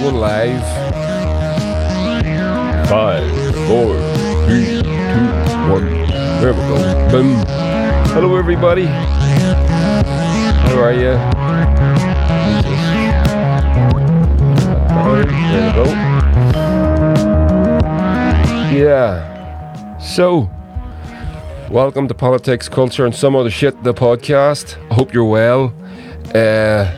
going live. Five, four, three, two, one. There we go. Boom. Hello, everybody. How are you? There we go. Yeah. So, welcome to Politics, Culture, and Some Other Shit, the podcast. I hope you're well uh,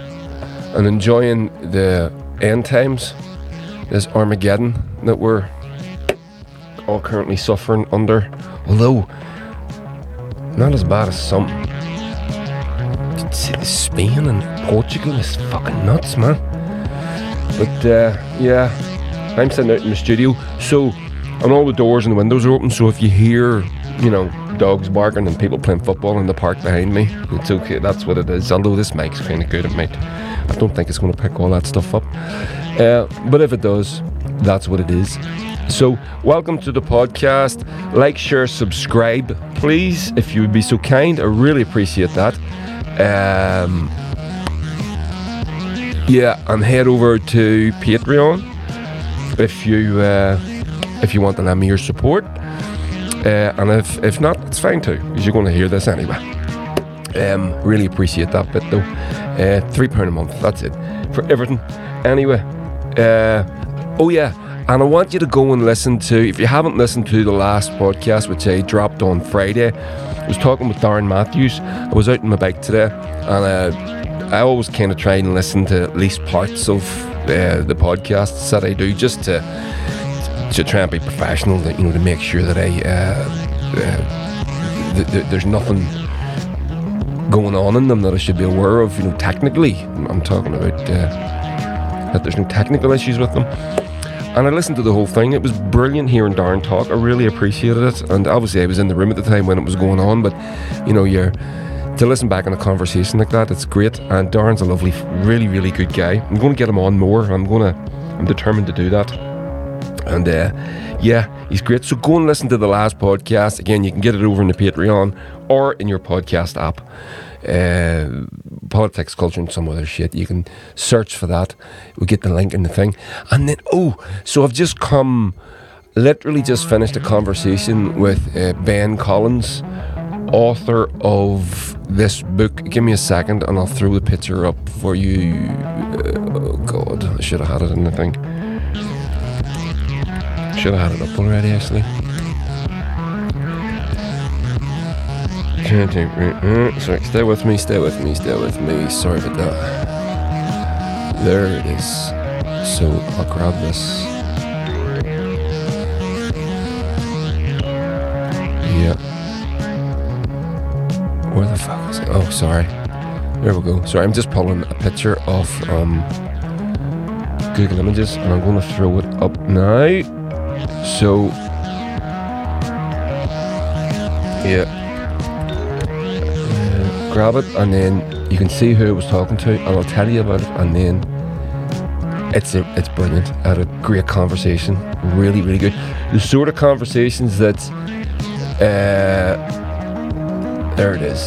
and enjoying the end times, this Armageddon that we're all currently suffering under. Although, not as bad as some. Spain and Portugal is fucking nuts, man. But uh, yeah, I'm sitting out in the studio, so and all the doors and the windows are open. So if you hear, you know, dogs barking and people playing football in the park behind me, it's okay. That's what it is. Although this mic's kind of good, it might. Don't think it's going to pick all that stuff up. Uh, but if it does, that's what it is. So, welcome to the podcast. Like, share, subscribe, please, if you would be so kind. I really appreciate that. Um, yeah, and head over to Patreon if you uh, if you want to lend me your support. Uh, and if if not, it's fine too, because you're going to hear this anyway. Um, really appreciate that bit though. Uh, three pound a month. That's it for everything. Anyway, uh, oh yeah, and I want you to go and listen to. If you haven't listened to the last podcast, which I dropped on Friday, I was talking with Darren Matthews. I was out on my bike today, and uh, I always kind of try and listen to at least parts of uh, the podcasts that I do, just to to try and be professional. You know, to make sure that I uh, uh, th- th- there's nothing going on in them that I should be aware of. You know, technically, I'm talking about uh, that there's no technical issues with them. And I listened to the whole thing. It was brilliant hearing Darren talk. I really appreciated it. And obviously, I was in the room at the time when it was going on. But you know, you're to listen back on a conversation like that. It's great. And Darren's a lovely, really, really good guy. I'm going to get him on more. I'm going to. I'm determined to do that. And uh, yeah, he's great. So go and listen to the last podcast. Again, you can get it over in the Patreon or in your podcast app. Uh, politics, culture, and some other shit. You can search for that. We get the link in the thing. And then, oh, so I've just come, literally just finished a conversation with uh, Ben Collins, author of this book. Give me a second and I'll throw the picture up for you. Uh, oh, God, I should have had it in the thing. Should have had it up already, actually. Sorry, stay with me, stay with me, stay with me. Sorry about that. There it is. So I'll grab this. Yeah. Where the fuck is it? Oh, sorry. There we go. Sorry, I'm just pulling a picture of um, Google Images and I'm going to throw it up now. So, yeah. Grab it and then you can see who it was talking to and I'll tell you about it and then it's a, it's brilliant. I had a great conversation. Really, really good. The sort of conversations that uh, there it is.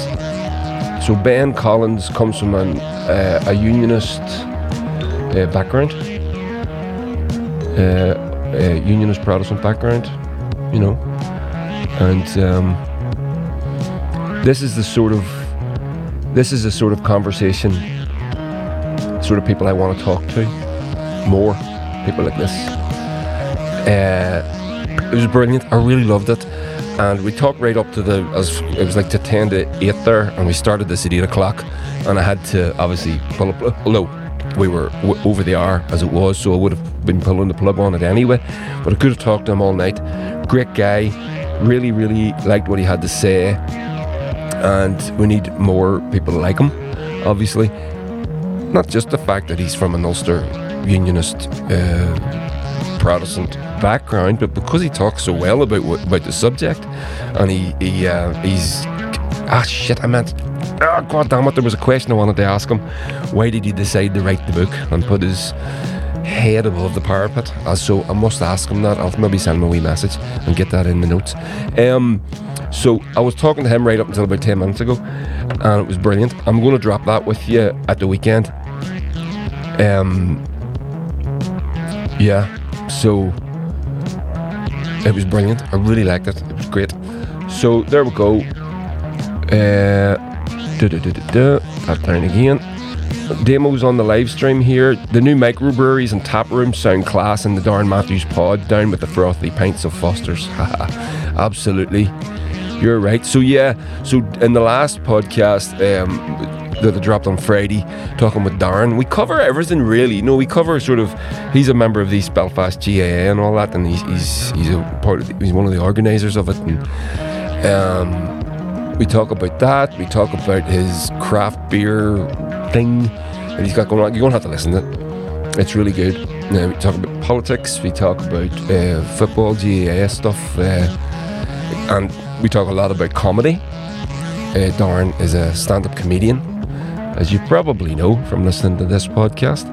So Ben Collins comes from an, uh, a unionist uh, background, uh, a unionist Protestant background, you know, and um, this is the sort of this is the sort of conversation, sort of people I want to talk to more, people like this. Uh, it was brilliant. I really loved it. And we talked right up to the as it was like to 10 to 8 there and we started this at 8 o'clock. And I had to obviously pull up although we were w- over the hour as it was so I would have been pulling the plug on it anyway. But I could have talked to him all night. Great guy. Really really liked what he had to say and we need more people like him obviously not just the fact that he's from an Ulster unionist uh, Protestant background, but because he talks so well about about the subject, and he he uh, he's ah shit, I meant oh god damn it, there was a question I wanted to ask him. Why did he decide to write the book and put his head above the parapet? Uh, so I must ask him that. I'll maybe send him a wee message and get that in the notes. Um, so I was talking to him right up until about ten minutes ago, and it was brilliant. I'm going to drop that with you at the weekend. Um, yeah, so it was brilliant. I really liked it. It was great. So there we go. Uh, da, da. That down again. Demos on the live stream here. The new microbreweries and tap rooms sound class in the Darren Matthews pod. Down with the frothy pints of Foster's. Absolutely. You're right. So yeah. So in the last podcast, um, that I dropped on Friday, talking with Darren. We cover everything really. You know, we cover sort of. He's a member of the East Belfast GAA and all that, and he's he's, he's a part of. The, he's one of the organisers of it. And um, we talk about that. We talk about his craft beer thing that he's got going on. You're gonna have to listen to it. It's really good. Uh, we talk about politics. We talk about uh, football, GAA stuff, uh, and we talk a lot about comedy. Uh, Darren is a stand-up comedian as you probably know from listening to this podcast.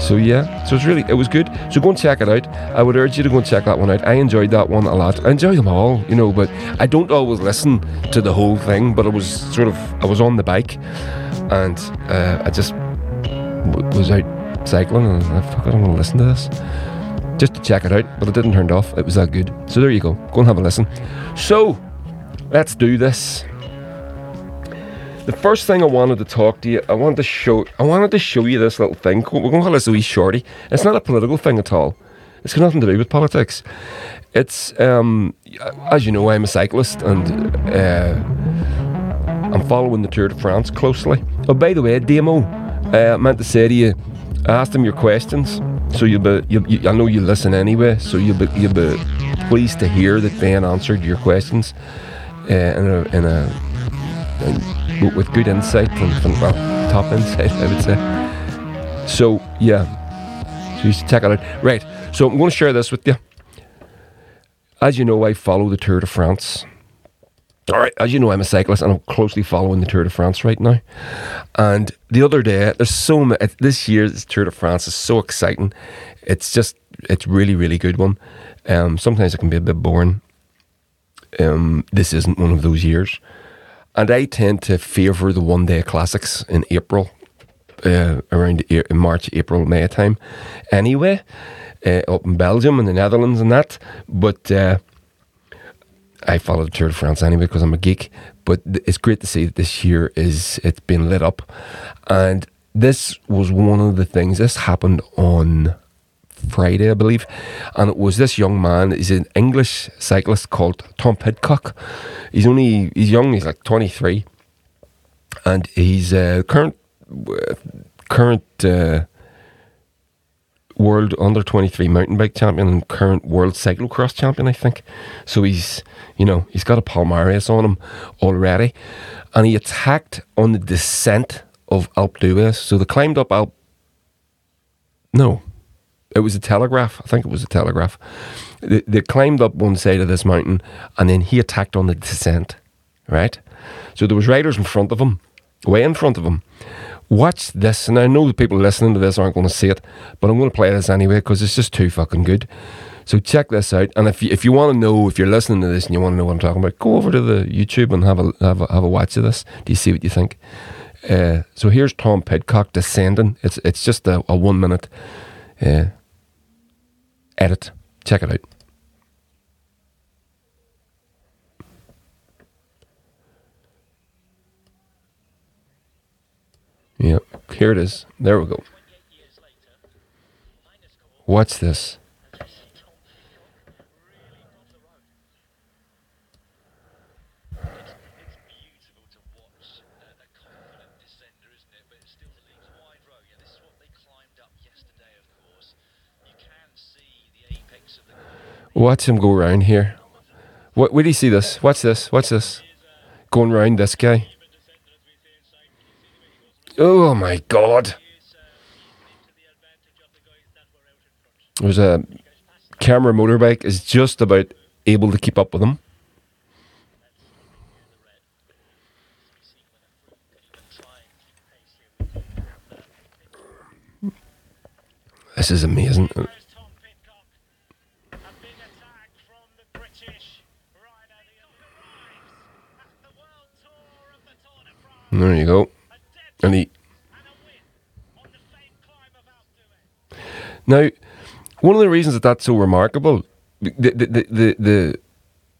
So yeah, so it's really it was good. So go and check it out. I would urge you to go and check that one out. I enjoyed that one a lot. I enjoy them all, you know, but I don't always listen to the whole thing. But I was sort of I was on the bike, and uh, I just w- was out cycling, and I fuck, I don't want to listen to this. Just to check it out, but it didn't turn off. It was that good. So there you go. Go and have a listen. So let's do this the first thing I wanted to talk to you, I wanted to show, I wanted to show you this little thing. We're going to call this a wee shorty. It's not a political thing at all. It's got nothing to do with politics. It's, um, as you know, I'm a cyclist and uh, I'm following the Tour de France closely. Oh, by the way, Demo, uh, I meant to say to you, I asked them your questions, so you'll be, you, you, I know you listen anyway, so you'll be, you'll be pleased to hear that Ben answered your questions uh, in a, in a in, with good insight and, and well, top insight, I would say. So yeah, so you should check it out. Right, so I'm going to share this with you. As you know, I follow the Tour de France. All right, as you know, I'm a cyclist and I'm closely following the Tour de France right now. And the other day, there's so many, this year's Tour de France is so exciting. It's just, it's really, really good one. Um, sometimes it can be a bit boring. Um, this isn't one of those years. And I tend to favour the one day classics in April, uh, around March, April, May time, anyway, uh, up in Belgium and the Netherlands and that. But uh, I follow the Tour de France anyway because I'm a geek. But it's great to see that this year is it's been lit up, and this was one of the things. This happened on Friday, I believe. And it was this young man, he's an English cyclist called Tom Pidcock. He's only, he's young, he's like 23. And he's uh, current, current uh, world under 23 mountain bike champion and current world cyclocross champion, I think. So he's, you know, he's got a palmares on him already. And he attacked on the descent of Alpe d'Huez. So they climbed up Alpe. No, it was a telegraph. I think it was a telegraph. They, they climbed up one side of this mountain, and then he attacked on the descent. Right. So there was riders in front of him, way in front of him. Watch this, and I know the people listening to this aren't going to see it, but I'm going to play this anyway because it's just too fucking good. So check this out, and if you, if you want to know, if you're listening to this and you want to know what I'm talking about, go over to the YouTube and have a have a, have a watch of this. Do you see what you think? Uh, so here's Tom Pidcock descending. It's it's just a, a one minute uh, Er edit. Check it out. Yep, here it is. There we go. What's this? Watch him go around here. What? Where do you see this? Watch this. Watch this. Going around this guy. Oh my god. There's a camera motorbike is just about able to keep up with him. This is amazing. There you go. And he. Now, one of the reasons that that's so remarkable, the the the the the,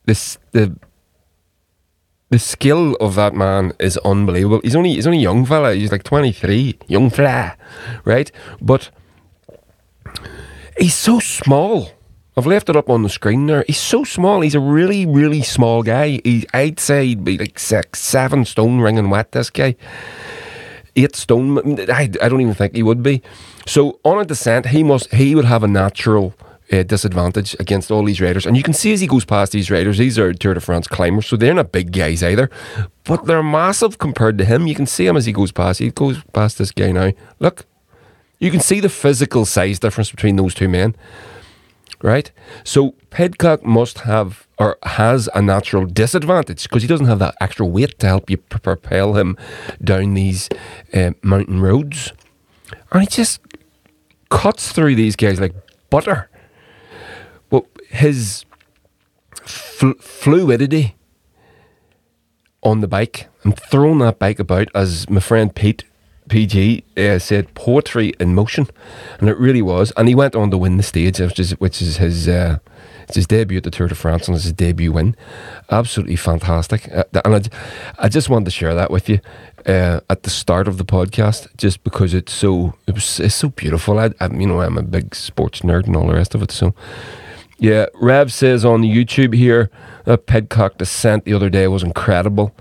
the, the, the skill of that man is unbelievable. He's only he's only young fella. He's like twenty three, young fella, right? But he's so small. I've left it up on the screen there. He's so small. He's a really, really small guy. I'd say he'd be like six, seven stone ringing wet. This guy, eight stone. I, I don't even think he would be. So on a descent, he must he would have a natural uh, disadvantage against all these riders. And you can see as he goes past these riders, these are Tour de France climbers, so they're not big guys either, but they're massive compared to him. You can see him as he goes past. He goes past this guy now. Look, you can see the physical size difference between those two men right? So Pidcock must have or has a natural disadvantage because he doesn't have that extra weight to help you propel him down these uh, mountain roads, and he just cuts through these guys like butter. But his fl- fluidity on the bike, I'm throwing that bike about as my friend Pete PG uh, said poetry in motion, and it really was. And he went on to win the stage, which is which is his uh, it's his debut at the Tour de France and it's his debut win. Absolutely fantastic. Uh, and I, I just wanted to share that with you uh, at the start of the podcast, just because it's so it was it's so beautiful. I, I you know I'm a big sports nerd and all the rest of it, so. Yeah, Rev says on YouTube here that Pidcock descent the other day was incredible.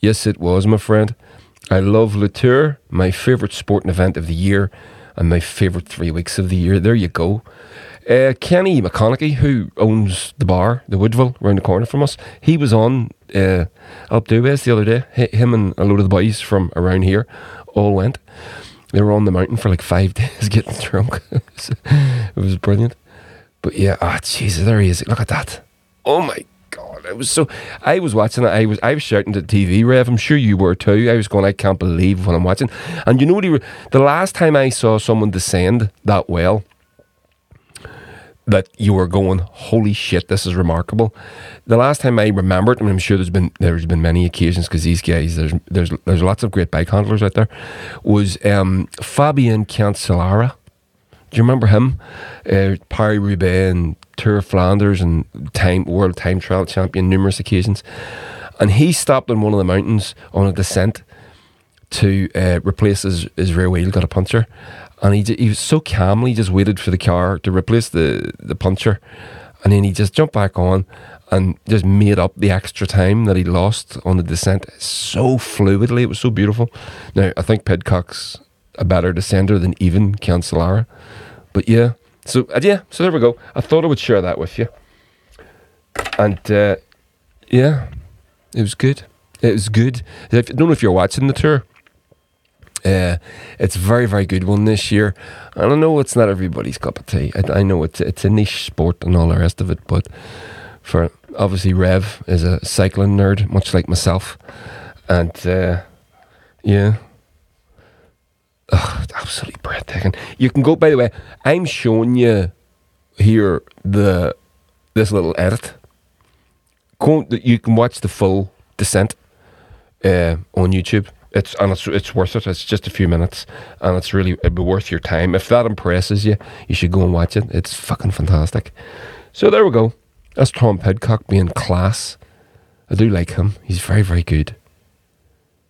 Yes, it was, my friend. I love Le Tour, my favourite sporting event of the year, and my favourite three weeks of the year. There you go. Uh, Kenny McConaughey, who owns the bar, the Woodville, around the corner from us, he was on uh, Alpe d'Huez the other day. H- him and a load of the boys from around here all went. They were on the mountain for like five days getting drunk. it was brilliant. But yeah, ah, oh, Jesus, there he is. Look at that. Oh my God, it was so. I was watching it. I was I was shouting to the TV, Rev. I'm sure you were too. I was going, I can't believe what I'm watching. And you know what? He, the last time I saw someone descend that well, that you were going, holy shit, this is remarkable. The last time I remembered, and I'm sure there's been there's been many occasions because these guys, there's there's there's lots of great bike handlers out there, was um, Fabian Cancellara. Do you remember him? Uh, Paris Roubaix and Tour of Flanders and time world time trial champion numerous occasions. And he stopped on one of the mountains on a descent to uh, replace his, his rear wheel, got a puncture. And he, he was so calmly just waited for the car to replace the, the puncture. And then he just jumped back on and just made up the extra time that he lost on the descent so fluidly. It was so beautiful. Now, I think Pidcock's a better descender than even Cancellara. But yeah, so uh, yeah, so there we go. I thought I would share that with you, and uh, yeah, it was good. It was good. I don't know if you're watching the tour. Uh, it's very, very good one this year. I know it's not everybody's cup of tea. I, I know it's it's a niche sport and all the rest of it, but for obviously Rev is a cycling nerd, much like myself, and uh, yeah, oh, absolutely breathtaking. You can go. By the way, I'm showing you here the this little edit. Go, you can watch the full descent uh, on YouTube. It's and it's it's worth it. It's just a few minutes, and it's really it'd be worth your time. If that impresses you, you should go and watch it. It's fucking fantastic. So there we go. That's Tom Pidcock being class. I do like him. He's very very good.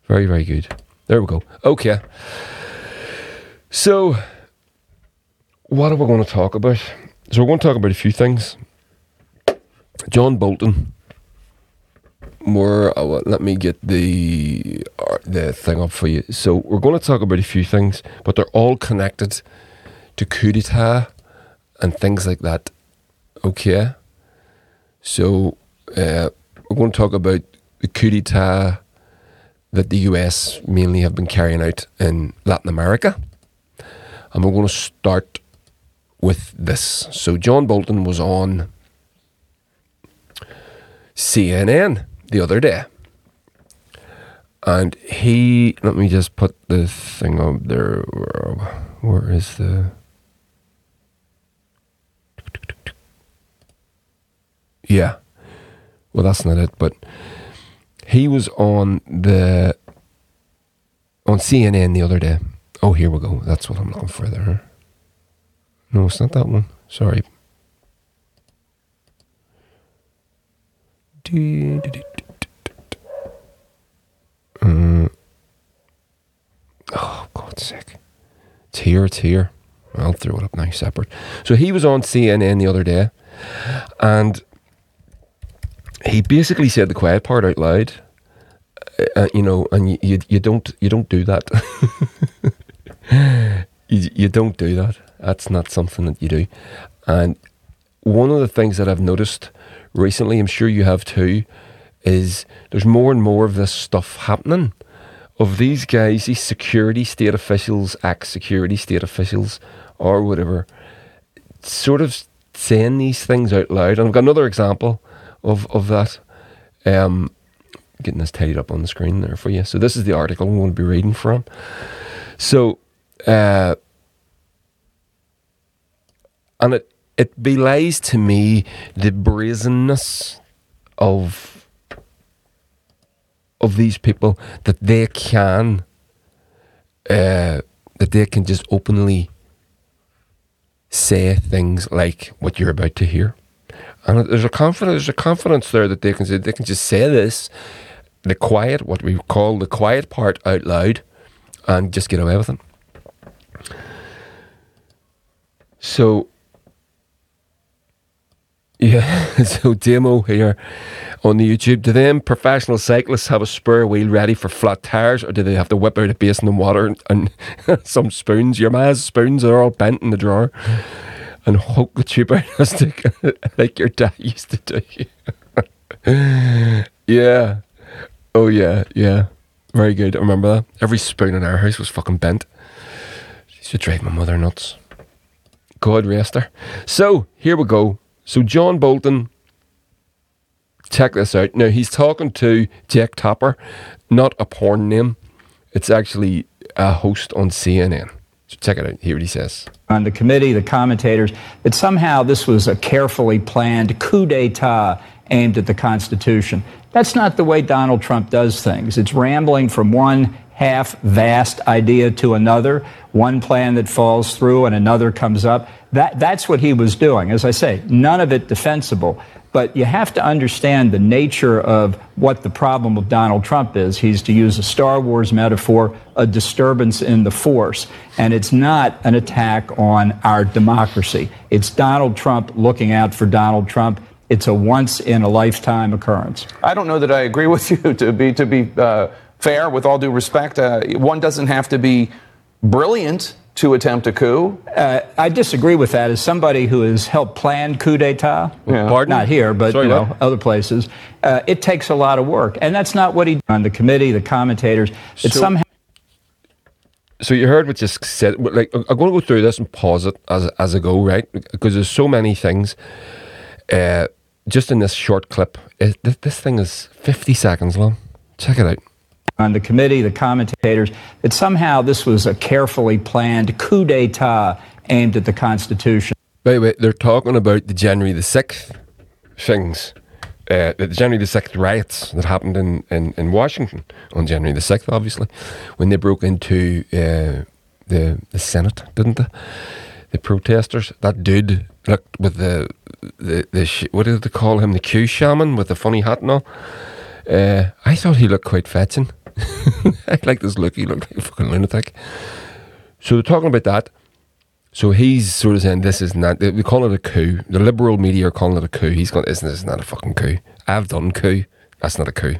Very very good. There we go. Okay. So, what are we going to talk about? So, we're going to talk about a few things. John Bolton. More. Oh, let me get the uh, the thing up for you. So, we're going to talk about a few things, but they're all connected to coup d'etat and things like that. Okay. So, uh, we're going to talk about the coup d'etat that the US mainly have been carrying out in Latin America and we're going to start with this. So, John Bolton was on CNN the other day. And he, let me just put the thing up there. Where, where is the. Yeah. Well, that's not it, but he was on the. on CNN the other day Oh, here we go. That's what I'm looking for there. No, it's not that one. Sorry. Uh, oh, God's sake. It's here, it's here. I'll throw it up now, separate. So he was on CNN the other day, and he basically said the quiet part out loud. Uh, you know, and you, you, you don't you don't do that. you, you don't do that. That's not something that you do. And one of the things that I've noticed recently, I'm sure you have too, is there's more and more of this stuff happening. Of these guys, these security state officials, ex security state officials, or whatever, sort of saying these things out loud. And I've got another example of, of that. Um, getting this tidied up on the screen there for you. So this is the article I'm going to be reading from. So, uh, and it it belies to me the brazenness of of these people that they can uh, that they can just openly say things like what you're about to hear. And there's a confidence, there's a confidence there that they can say they can just say this, the quiet, what we call the quiet part out loud, and just get away with it. So, yeah, so demo here on the YouTube. Do them professional cyclists have a spare wheel ready for flat tires, or do they have to whip out a basin of water and, and some spoons? Your ma's spoons are all bent in the drawer, and hook the tube out stick like your dad used to do. yeah. Oh yeah, yeah. Very good. I remember that. Every spoon in our house was fucking bent. To drive my mother nuts. God rest her. So here we go. So John Bolton check this out. Now he's talking to Jack Tapper, not a porn name. It's actually a host on CNN. So check it out. Here what he says. On the committee, the commentators, that somehow this was a carefully planned coup d'etat aimed at the Constitution. That's not the way Donald Trump does things. It's rambling from one half vast idea to another, one plan that falls through and another comes up. That, that's what he was doing. As I say, none of it defensible. But you have to understand the nature of what the problem of Donald Trump is. He's, to use a Star Wars metaphor, a disturbance in the force. And it's not an attack on our democracy. It's Donald Trump looking out for Donald Trump. It's a once in a lifetime occurrence. I don't know that I agree with you to be, to be uh, fair, with all due respect. Uh, one doesn't have to be brilliant to attempt a coup? Uh, I disagree with that. As somebody who has helped plan coup d'état, yeah. Pardon? not here, but Sorry, you know what? other places, uh, it takes a lot of work, and that's not what he did on the committee, the commentators. That So- somehow. So you heard what just said. Like I'm going to go through this and pause it as as I go, right? Because there's so many things. Uh, just in this short clip, it, this, this thing is 50 seconds long. Check it out. On the committee, the commentators, that somehow this was a carefully planned coup d'etat aimed at the Constitution. By the way, they're talking about the January the sixth things. Uh, the January the sixth riots that happened in, in, in Washington on January the sixth, obviously, when they broke into uh, the the Senate, didn't they? The protesters. That dude looked with the the, the sh- what did they call him? The Q shaman with the funny hat and all. Uh, I thought he looked quite fetching. I like this look. You look like a fucking lunatic. So they're talking about that. So he's sort of saying this is not. We call it a coup. The liberal media are calling it a coup. He's going, "Isn't this not a fucking coup? I've done coup. That's not a coup."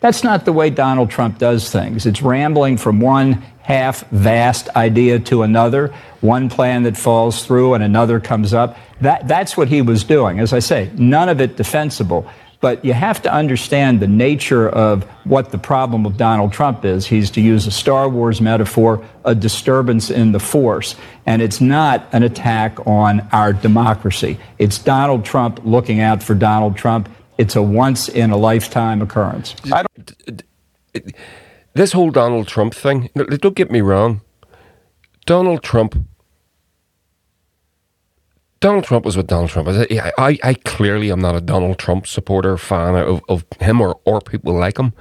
That's not the way Donald Trump does things. It's rambling from one half vast idea to another, one plan that falls through and another comes up. That, that's what he was doing. As I say, none of it defensible. But you have to understand the nature of what the problem of Donald Trump is. He's, to use a Star Wars metaphor, a disturbance in the force. And it's not an attack on our democracy. It's Donald Trump looking out for Donald Trump. It's a once in a lifetime occurrence. This whole Donald Trump thing. Don't get me wrong. Donald Trump. Donald Trump was what Donald Trump is. I, I, I clearly am not a Donald Trump supporter, fan of, of him or, or people like him.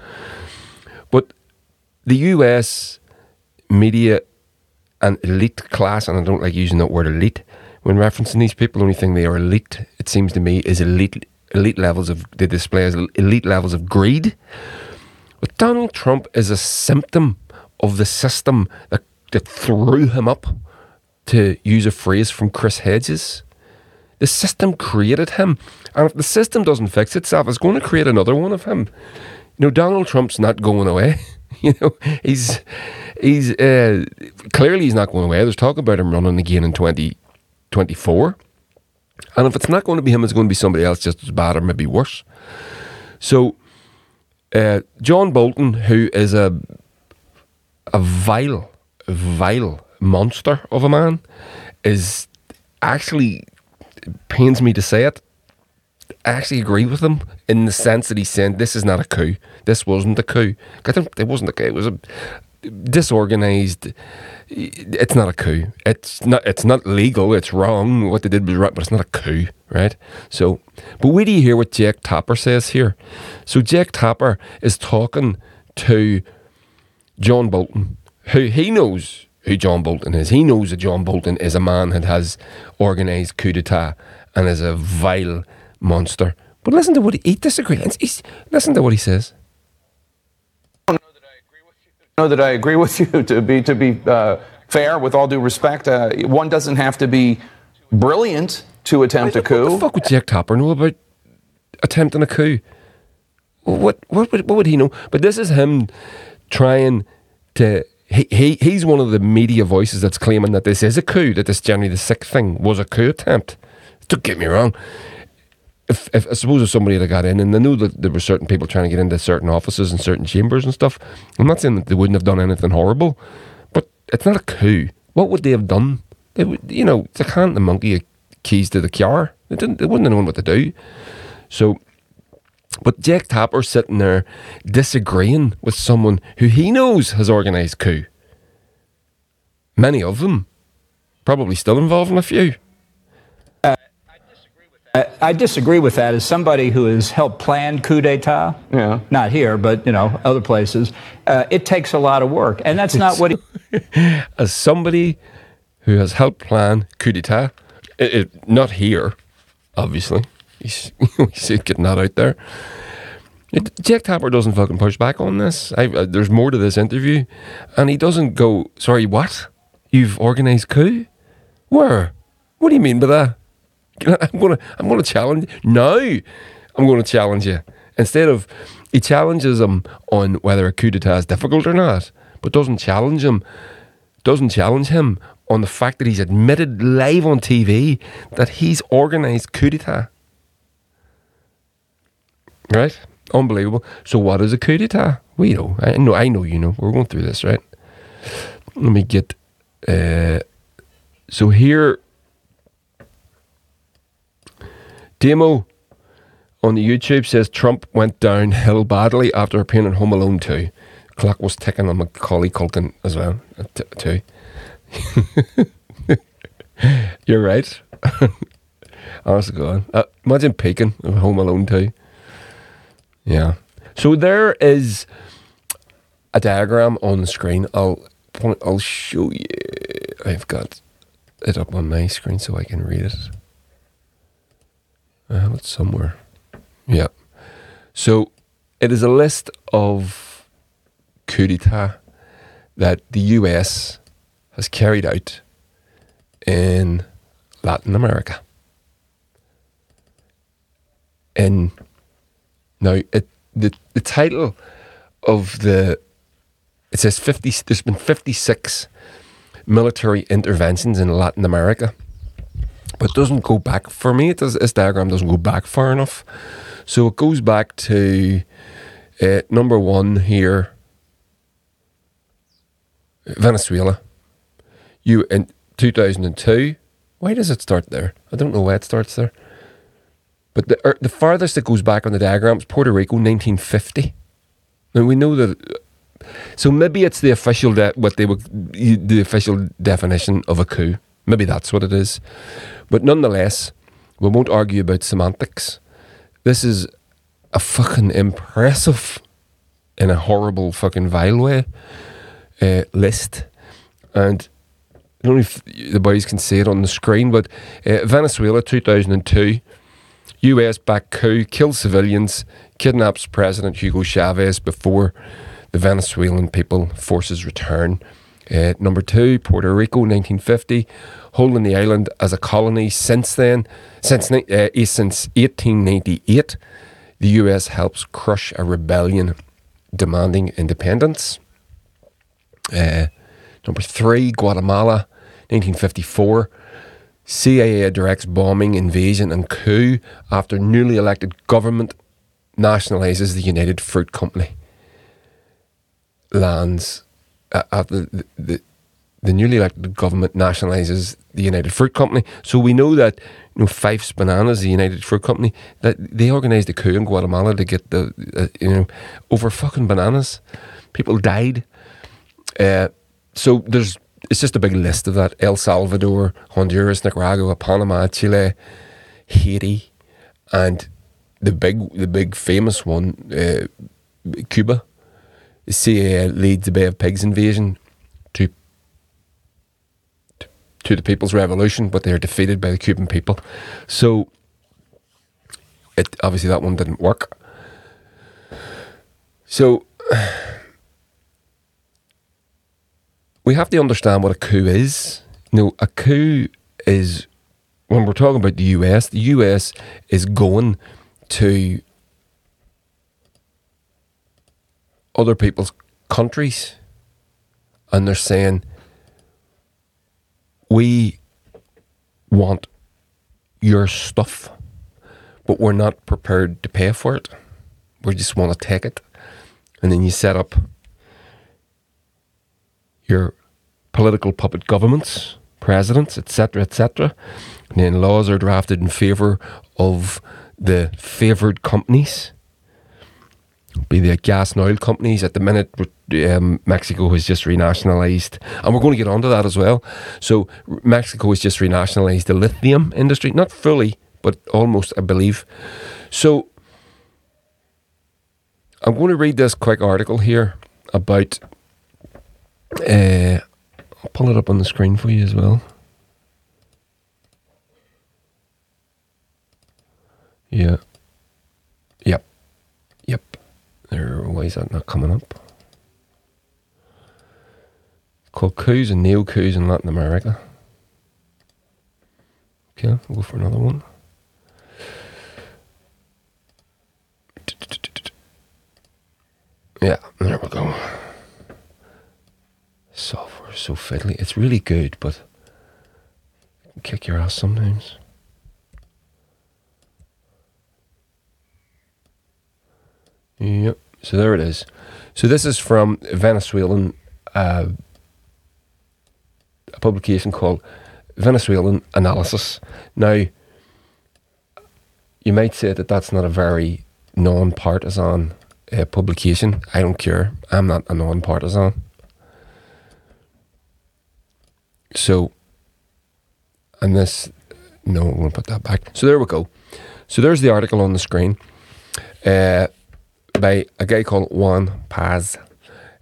But the US media and elite class, and I don't like using that word elite when referencing these people. The only thing they are elite, it seems to me, is elite elite levels of they display as elite levels of greed. But Donald Trump is a symptom of the system that, that threw him up, to use a phrase from Chris Hedges. The system created him. And if the system doesn't fix itself, it's going to create another one of him. You know, Donald Trump's not going away. you know, he's he's uh, clearly he's not going away. There's talk about him running again in 2024. and if it's not going to be him, it's going to be somebody else just as bad or maybe worse. So, uh, John Bolton, who is a a vile, vile monster of a man, is actually pains me to say it. I actually agree with him in the sense that he's saying this is not a coup. This wasn't a coup. It wasn't a coup. It was a disorganized. It's not a coup. It's not. It's not legal. It's wrong. What they did was right, but it's not a coup, right? So, but wait do you hear what Jake Tapper says here? So Jake Tapper is talking to John Bolton, who he knows who John Bolton is. He knows that John Bolton is a man that has organised coup d'etat and is a vile monster. But listen to what he, he disagrees. He's, listen to what he says. I know that I agree with you. To be to be uh, fair, with all due respect, uh, one doesn't have to be brilliant to attempt a coup. What the fuck would Jack Tapper know about attempting a coup? What what would, what would he know? But this is him trying to he, he he's one of the media voices that's claiming that this is a coup, that this January the 6th thing was a coup attempt. Don't get me wrong. If, if I suppose if somebody had got in and they knew that there were certain people trying to get into certain offices and certain chambers and stuff, I'm not saying that they wouldn't have done anything horrible, but it's not a coup. What would they have done? They would, you know, they can't the monkey keys to the car. They didn't. They wouldn't have known what to do. So but Jake Tapper sitting there disagreeing with someone who he knows has organised coup. Many of them probably still involving a few. Uh, I disagree with that. As somebody who has helped plan coup d'état, Yeah. not here, but you know other places, uh, it takes a lot of work, and that's not what. He, As somebody who has helped plan coup d'état, it, it, not here, obviously. He's, getting that out there. It, Jack Tapper doesn't fucking push back on this. I, uh, there's more to this interview, and he doesn't go. Sorry, what? You've organised coup? Where? What do you mean by that? I'm gonna, I'm gonna challenge. No, I'm gonna challenge you. Instead of, he challenges him on whether a coup d'état is difficult or not, but doesn't challenge him. Doesn't challenge him on the fact that he's admitted live on TV that he's organised coup d'état. Right? Unbelievable. So what is a coup d'etat? We know. I know. I know. You know. We're going through this, right? Let me get. Uh, so here, Demo on the YouTube says Trump went downhill badly after appearing in Home Alone 2. Clock was ticking on Macaulay Culkin as well, uh, t- too. You're right. Honest to God. Uh, imagine peeking of Home Alone 2. Yeah. So there is a diagram on the screen. I'll point, I'll show you. I've got it up on my screen so I can read it. I have it somewhere. Yeah. So it is a list of coup d'etat that the US has carried out in Latin America. In now, it, the the title of the it says fifty. There's been fifty six military interventions in Latin America, but it doesn't go back for me. It does. This diagram doesn't go back far enough, so it goes back to uh, number one here, Venezuela. You in two thousand and two. Why does it start there? I don't know why it starts there. But the, er, the farthest it goes back on the diagram is Puerto Rico, 1950. Now we know that. So maybe it's the official de- what they would the official definition of a coup. Maybe that's what it is. But nonetheless, we won't argue about semantics. This is a fucking impressive, in a horrible fucking vile way, uh, list, and I don't know if the boys can see it on the screen, but uh, Venezuela 2002, US backed coup kills civilians, kidnaps President Hugo Chavez before the Venezuelan people forces return. Uh, number two, Puerto Rico, 1950, holding the island as a colony since then, since uh, since 1898. The US helps crush a rebellion demanding independence. Uh, number three, Guatemala, 1954. CIA directs bombing, invasion, and coup after newly elected government nationalizes the United Fruit Company. Lands uh, after the, the, the newly elected government nationalizes the United Fruit Company. So we know that you know Fyffes Bananas, the United Fruit Company, that they organized a coup in Guatemala to get the uh, you know over fucking bananas. People died. Uh, so there's it's just a big list of that. El Salvador, Honduras, Nicaragua, Panama, Chile, Haiti, and the big the big famous one, uh, Cuba. CIA leads the Bay of Pigs invasion to, to to the People's Revolution, but they are defeated by the Cuban people. So, it obviously that one didn't work. So we have to understand what a coup is. Know, a coup is when we're talking about the US, the US is going to other people's countries and they're saying, We want your stuff, but we're not prepared to pay for it. We just want to take it. And then you set up your political puppet governments, presidents, etc., etc. And then laws are drafted in favour of the favoured companies, be the gas and oil companies. At the minute, um, Mexico has just renationalised, and we're going to get onto that as well. So Mexico has just renationalised the lithium industry, not fully, but almost, I believe. So I'm going to read this quick article here about uh, I'll pull it up on the screen for you as well. Yeah. Yep. Yep. There. Why is that not coming up? It's called coups and neo coups in Latin America. Okay, we'll go for another one. Yeah, there we go so fiddly. It's really good, but kick your ass sometimes. Yep. So there it is. So this is from Venezuelan, uh, a publication called Venezuelan Analysis. Now, you might say that that's not a very non-partisan uh, publication. I don't care. I'm not a non-partisan. So, and this, no, I'm going to put that back. So there we go. So there's the article on the screen uh, by a guy called Juan Paz.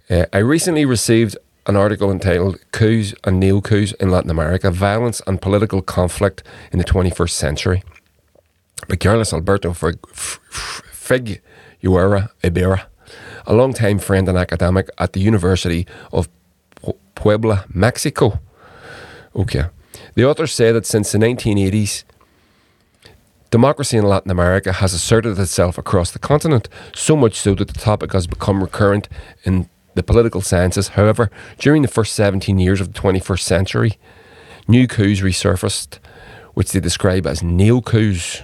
Uh, I recently received an article entitled Coups and Neo Coups in Latin America Violence and Political Conflict in the 21st Century by Carlos Alberto Figueroa Ibarra, a long-time friend and academic at the University of Puebla, Mexico. Okay. The authors say that since the 1980s, democracy in Latin America has asserted itself across the continent, so much so that the topic has become recurrent in the political sciences. However, during the first 17 years of the 21st century, new coups resurfaced, which they describe as neo coups.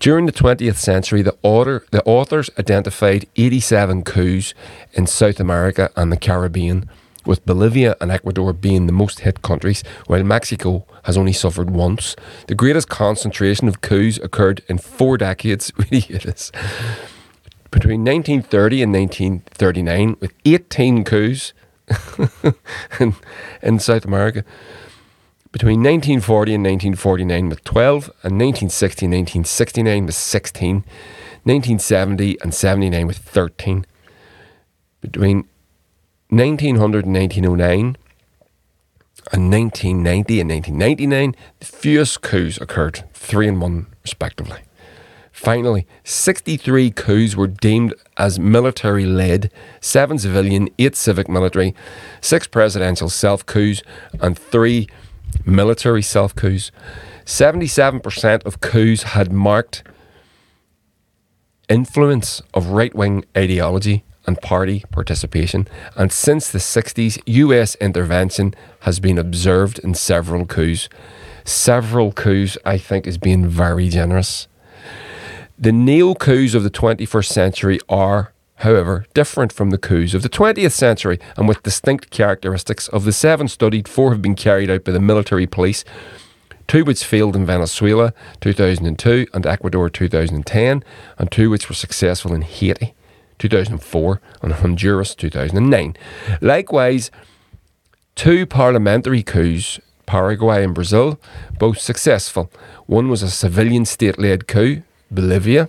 During the 20th century, the, author, the authors identified 87 coups in South America and the Caribbean with Bolivia and Ecuador being the most hit countries, while Mexico has only suffered once. The greatest concentration of coups occurred in four decades. Really, it is. Between 1930 and 1939, with 18 coups in, in South America. Between 1940 and 1949 with 12, and 1960 and 1969 with 16, 1970 and 79 with 13. Between 1900 and 1909, and 1990 and 1999, the fewest coups occurred, three and one respectively. Finally, 63 coups were deemed as military led, seven civilian, eight civic military, six presidential self coups, and three military self coups. 77% of coups had marked influence of right wing ideology and party participation. And since the 60s, US intervention has been observed in several coups. Several coups, I think, is being very generous. The neo coups of the 21st century are, however, different from the coups of the 20th century and with distinct characteristics. Of the seven studied, four have been carried out by the military police two which failed in Venezuela 2002 and Ecuador 2010, and two which were successful in Haiti 2004 and Honduras 2009. Likewise, two parliamentary coups, Paraguay and Brazil, both successful. One was a civilian state led coup, Bolivia.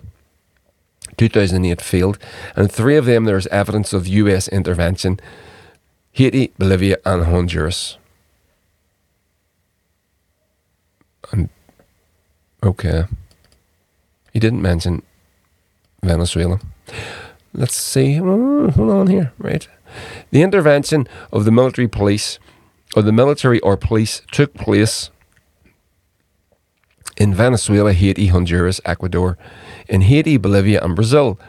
2008 failed, and three of them there is evidence of US intervention Haiti, Bolivia, and Honduras. And okay, he didn't mention Venezuela. Let's see. Oh, hold on here, right? The intervention of the military police, or the military or police, took place in Venezuela, Haiti, Honduras, Ecuador, in Haiti, Bolivia, and Brazil.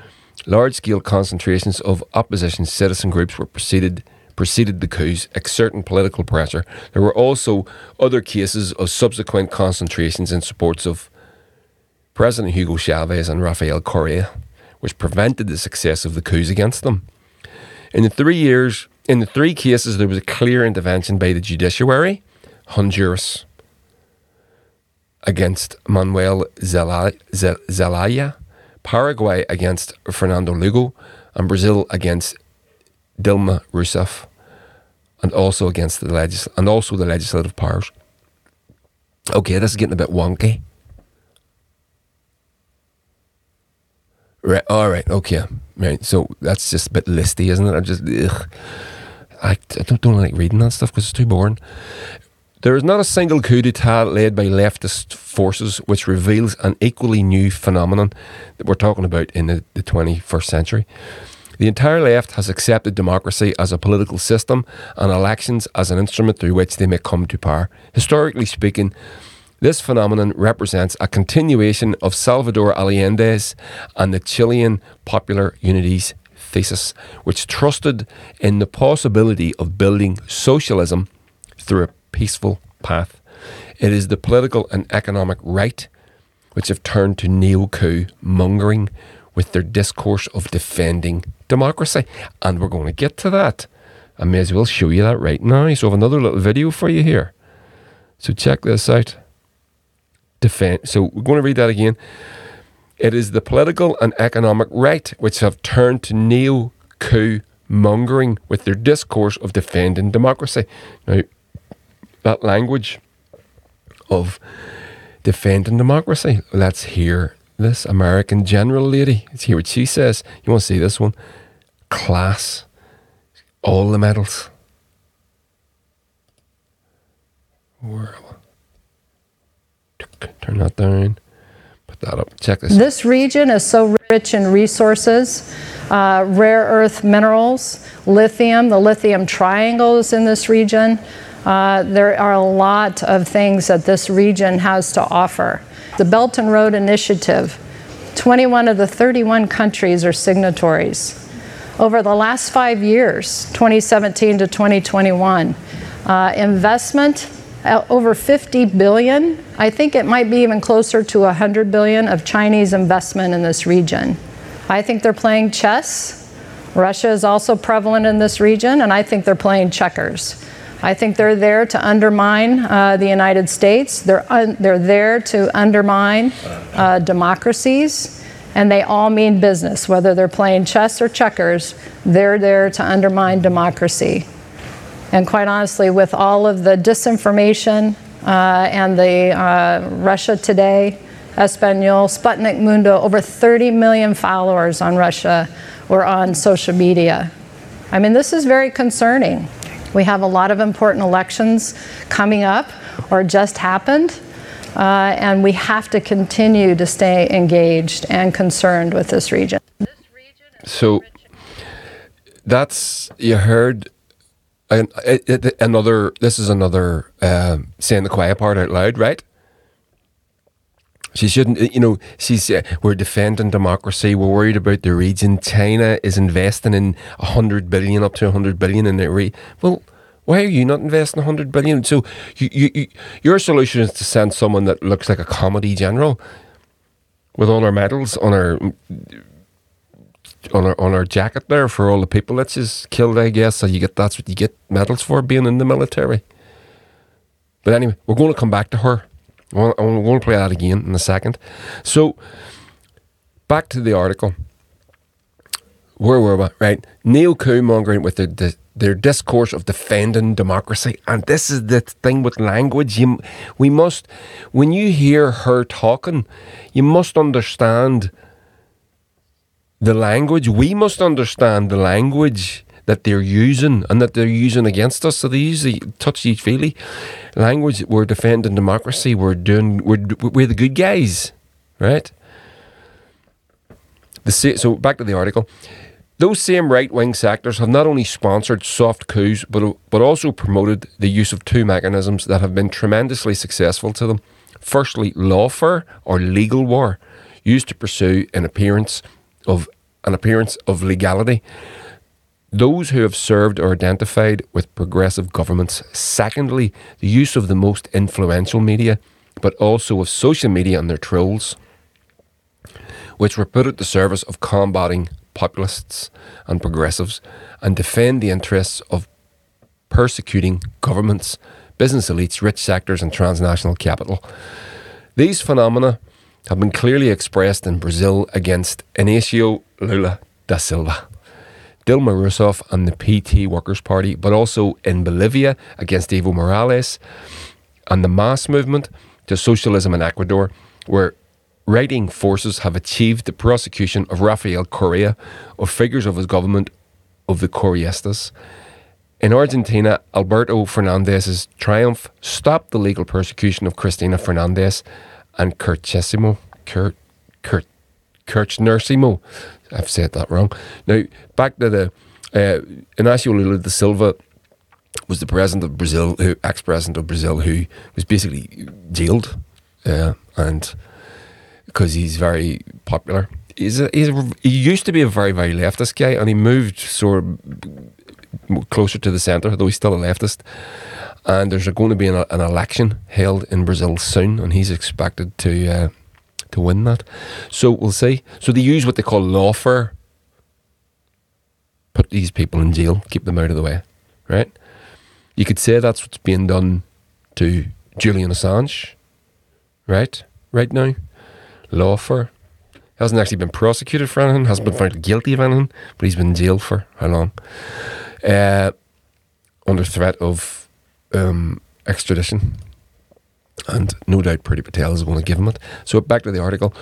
Large scale concentrations of opposition citizen groups were preceded preceded the coups, exerting political pressure. There were also other cases of subsequent concentrations in supports of President Hugo Chavez and Rafael Correa, which prevented the success of the coups against them. In the three years, in the three cases, there was a clear intervention by the judiciary. Honduras against Manuel Zelaya, Paraguay against Fernando Lugo, and Brazil against Dilma Rousseff, and also against the legis- and also the legislative powers. Okay, this is getting a bit wonky. Right. All right. Okay. Right. So that's just a bit listy, isn't it? I just, ugh. I, I don't, don't like reading that stuff because it's too boring. There is not a single coup d'etat led by leftist forces which reveals an equally new phenomenon that we're talking about in the, the 21st century. The entire left has accepted democracy as a political system and elections as an instrument through which they may come to power. Historically speaking, this phenomenon represents a continuation of Salvador Allende's and the Chilean Popular Unity's thesis, which trusted in the possibility of building socialism through a peaceful path. It is the political and economic right which have turned to neo coup mongering with their discourse of defending democracy. And we're going to get to that. I may as well show you that right now. So I have another little video for you here. So check this out. Defend. So we're going to read that again. It is the political and economic right which have turned to neo coup mongering with their discourse of defending democracy. Now, that language of defending democracy, let's hear this American general lady. Let's hear what she says. You want to see this one? Class. All the medals. Where? Turn that down. Put that up. Check this. This region is so rich in resources, uh, rare earth minerals, lithium. The lithium triangle is in this region. Uh, there are a lot of things that this region has to offer. The Belt and Road Initiative, 21 of the 31 countries are signatories. Over the last five years, 2017 to 2021, uh, investment over 50 billion. I think it might be even closer to 100 billion of Chinese investment in this region. I think they're playing chess. Russia is also prevalent in this region, and I think they're playing checkers. I think they're there to undermine uh, the United States. They're, un- they're there to undermine uh, democracies, and they all mean business. Whether they're playing chess or checkers, they're there to undermine democracy. And quite honestly, with all of the disinformation uh, and the uh, Russia Today, Espanol, Sputnik Mundo, over 30 million followers on Russia or on social media. I mean, this is very concerning. We have a lot of important elections coming up or just happened. Uh, and we have to continue to stay engaged and concerned with this region. So that's you heard an, another. This is another um, saying the quiet part out loud, right? She shouldn't, you know, she's, uh, we're defending democracy. We're worried about the region. China is investing in 100 billion, up to 100 billion in the region. Well, why are you not investing 100 billion? So you, you, you, your solution is to send someone that looks like a comedy general with all our medals on our on our on our jacket there for all the people that she's killed, I guess. So you get that's what you get medals for being in the military. But anyway, we're going to come back to her. I'm going to play that again in a second. So back to the article. Where were we? Right, neo coup mongering with the, the their discourse of defending democracy. And this is the thing with language. You, we must, when you hear her talking, you must understand the language. We must understand the language that they're using and that they're using against us. So they use the touchy feely language. We're defending democracy. We're doing. We're we're the good guys, right? The so back to the article. Those same right wing sectors have not only sponsored soft coups, but, but also promoted the use of two mechanisms that have been tremendously successful to them. Firstly, lawfare or legal war, used to pursue an appearance of an appearance of legality. Those who have served or identified with progressive governments. Secondly, the use of the most influential media, but also of social media and their trolls, which were put at the service of combating populists and progressives and defend the interests of persecuting governments, business elites, rich sectors, and transnational capital. These phenomena have been clearly expressed in Brazil against Inacio Lula da Silva, Dilma Rousseff and the PT Workers' Party, but also in Bolivia against Evo Morales and the MAS movement to socialism in Ecuador, where right-wing forces have achieved the prosecution of Rafael Correa, of figures of his government of the Correistas. In Argentina, Alberto Fernandez's triumph stopped the legal persecution of Cristina Fernandez and Kirchessimo, Kurt, Kurt, Kirchnersimo. I've said that wrong. Now, back to the uh, Inacio Lula da Silva was the president of Brazil, who ex-president of Brazil, who was basically jailed, uh, and because he's very popular. He's a, he's a, he used to be a very very leftist guy, and he moved sort of closer to the centre, though he's still a leftist. And there's going to be an, an election held in Brazil soon, and he's expected to uh, to win that. So we'll see. So they use what they call lawfare. Put these people in jail, keep them out of the way, right? You could say that's what's being done to Julian Assange, right? Right now lawfare. Hasn't actually been prosecuted for anything, hasn't been found guilty of anything, but he's been in jail for how long? Uh, under threat of um, extradition. And no doubt Priti Patel is going to give him it. So back to the article.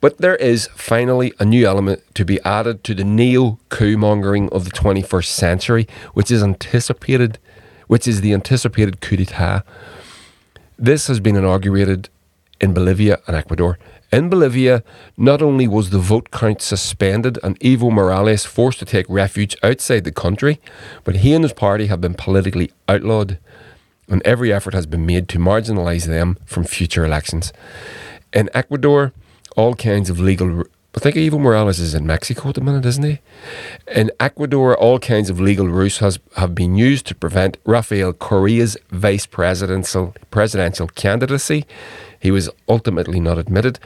But there is finally a new element to be added to the neo coup mongering of the 21st century, which is anticipated, which is the anticipated coup d'etat. This has been inaugurated in Bolivia and Ecuador. In Bolivia, not only was the vote count suspended and Evo Morales forced to take refuge outside the country, but he and his party have been politically outlawed, and every effort has been made to marginalise them from future elections. In Ecuador, all kinds of legal. I think Evo Morales is in Mexico at the minute, isn't he? In Ecuador, all kinds of legal routes has, have been used to prevent Rafael Correa's vice presidential presidential candidacy he was ultimately not admitted.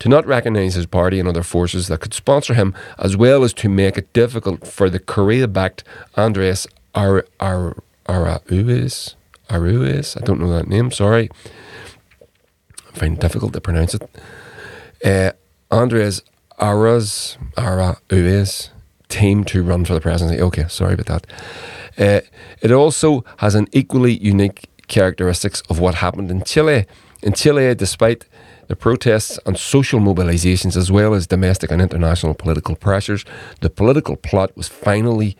To not recognise his party and other forces that could sponsor him, as well as to make it difficult for the Correa backed Andres Ar- Ar- Araúz. Araúz? I don't know that name, sorry. I find it difficult to pronounce it. Uh, Andres Aras Araúz team to run for the presidency. Okay, sorry about that. Uh, it also has an equally unique characteristics of what happened in Chile in Chile, despite the protests and social mobilizations, as well as domestic and international political pressures, the political plot was finally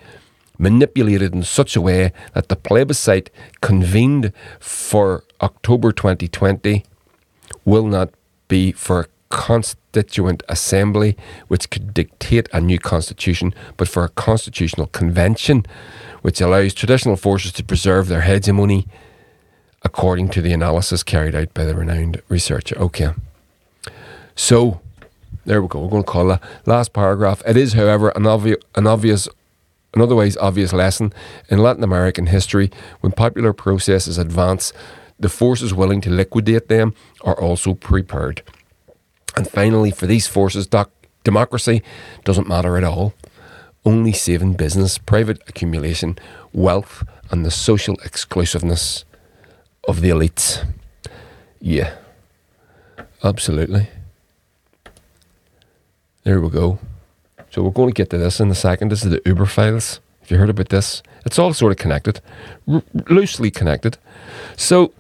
manipulated in such a way that the plebiscite convened for October 2020 will not be for a constituent assembly which could dictate a new constitution, but for a constitutional convention which allows traditional forces to preserve their hegemony according to the analysis carried out by the renowned researcher. Okay. So, there we go. We're going to call that last paragraph. It is, however, an, obvi- an obvious, an otherwise obvious lesson in Latin American history when popular processes advance, the forces willing to liquidate them are also prepared. And finally, for these forces, doc- democracy doesn't matter at all. Only saving business, private accumulation, wealth, and the social exclusiveness of the elites. Yeah, absolutely. There we go. So we're going to get to this in a second. This is the Uber files. Have you heard about this? It's all sort of connected, r- loosely connected. So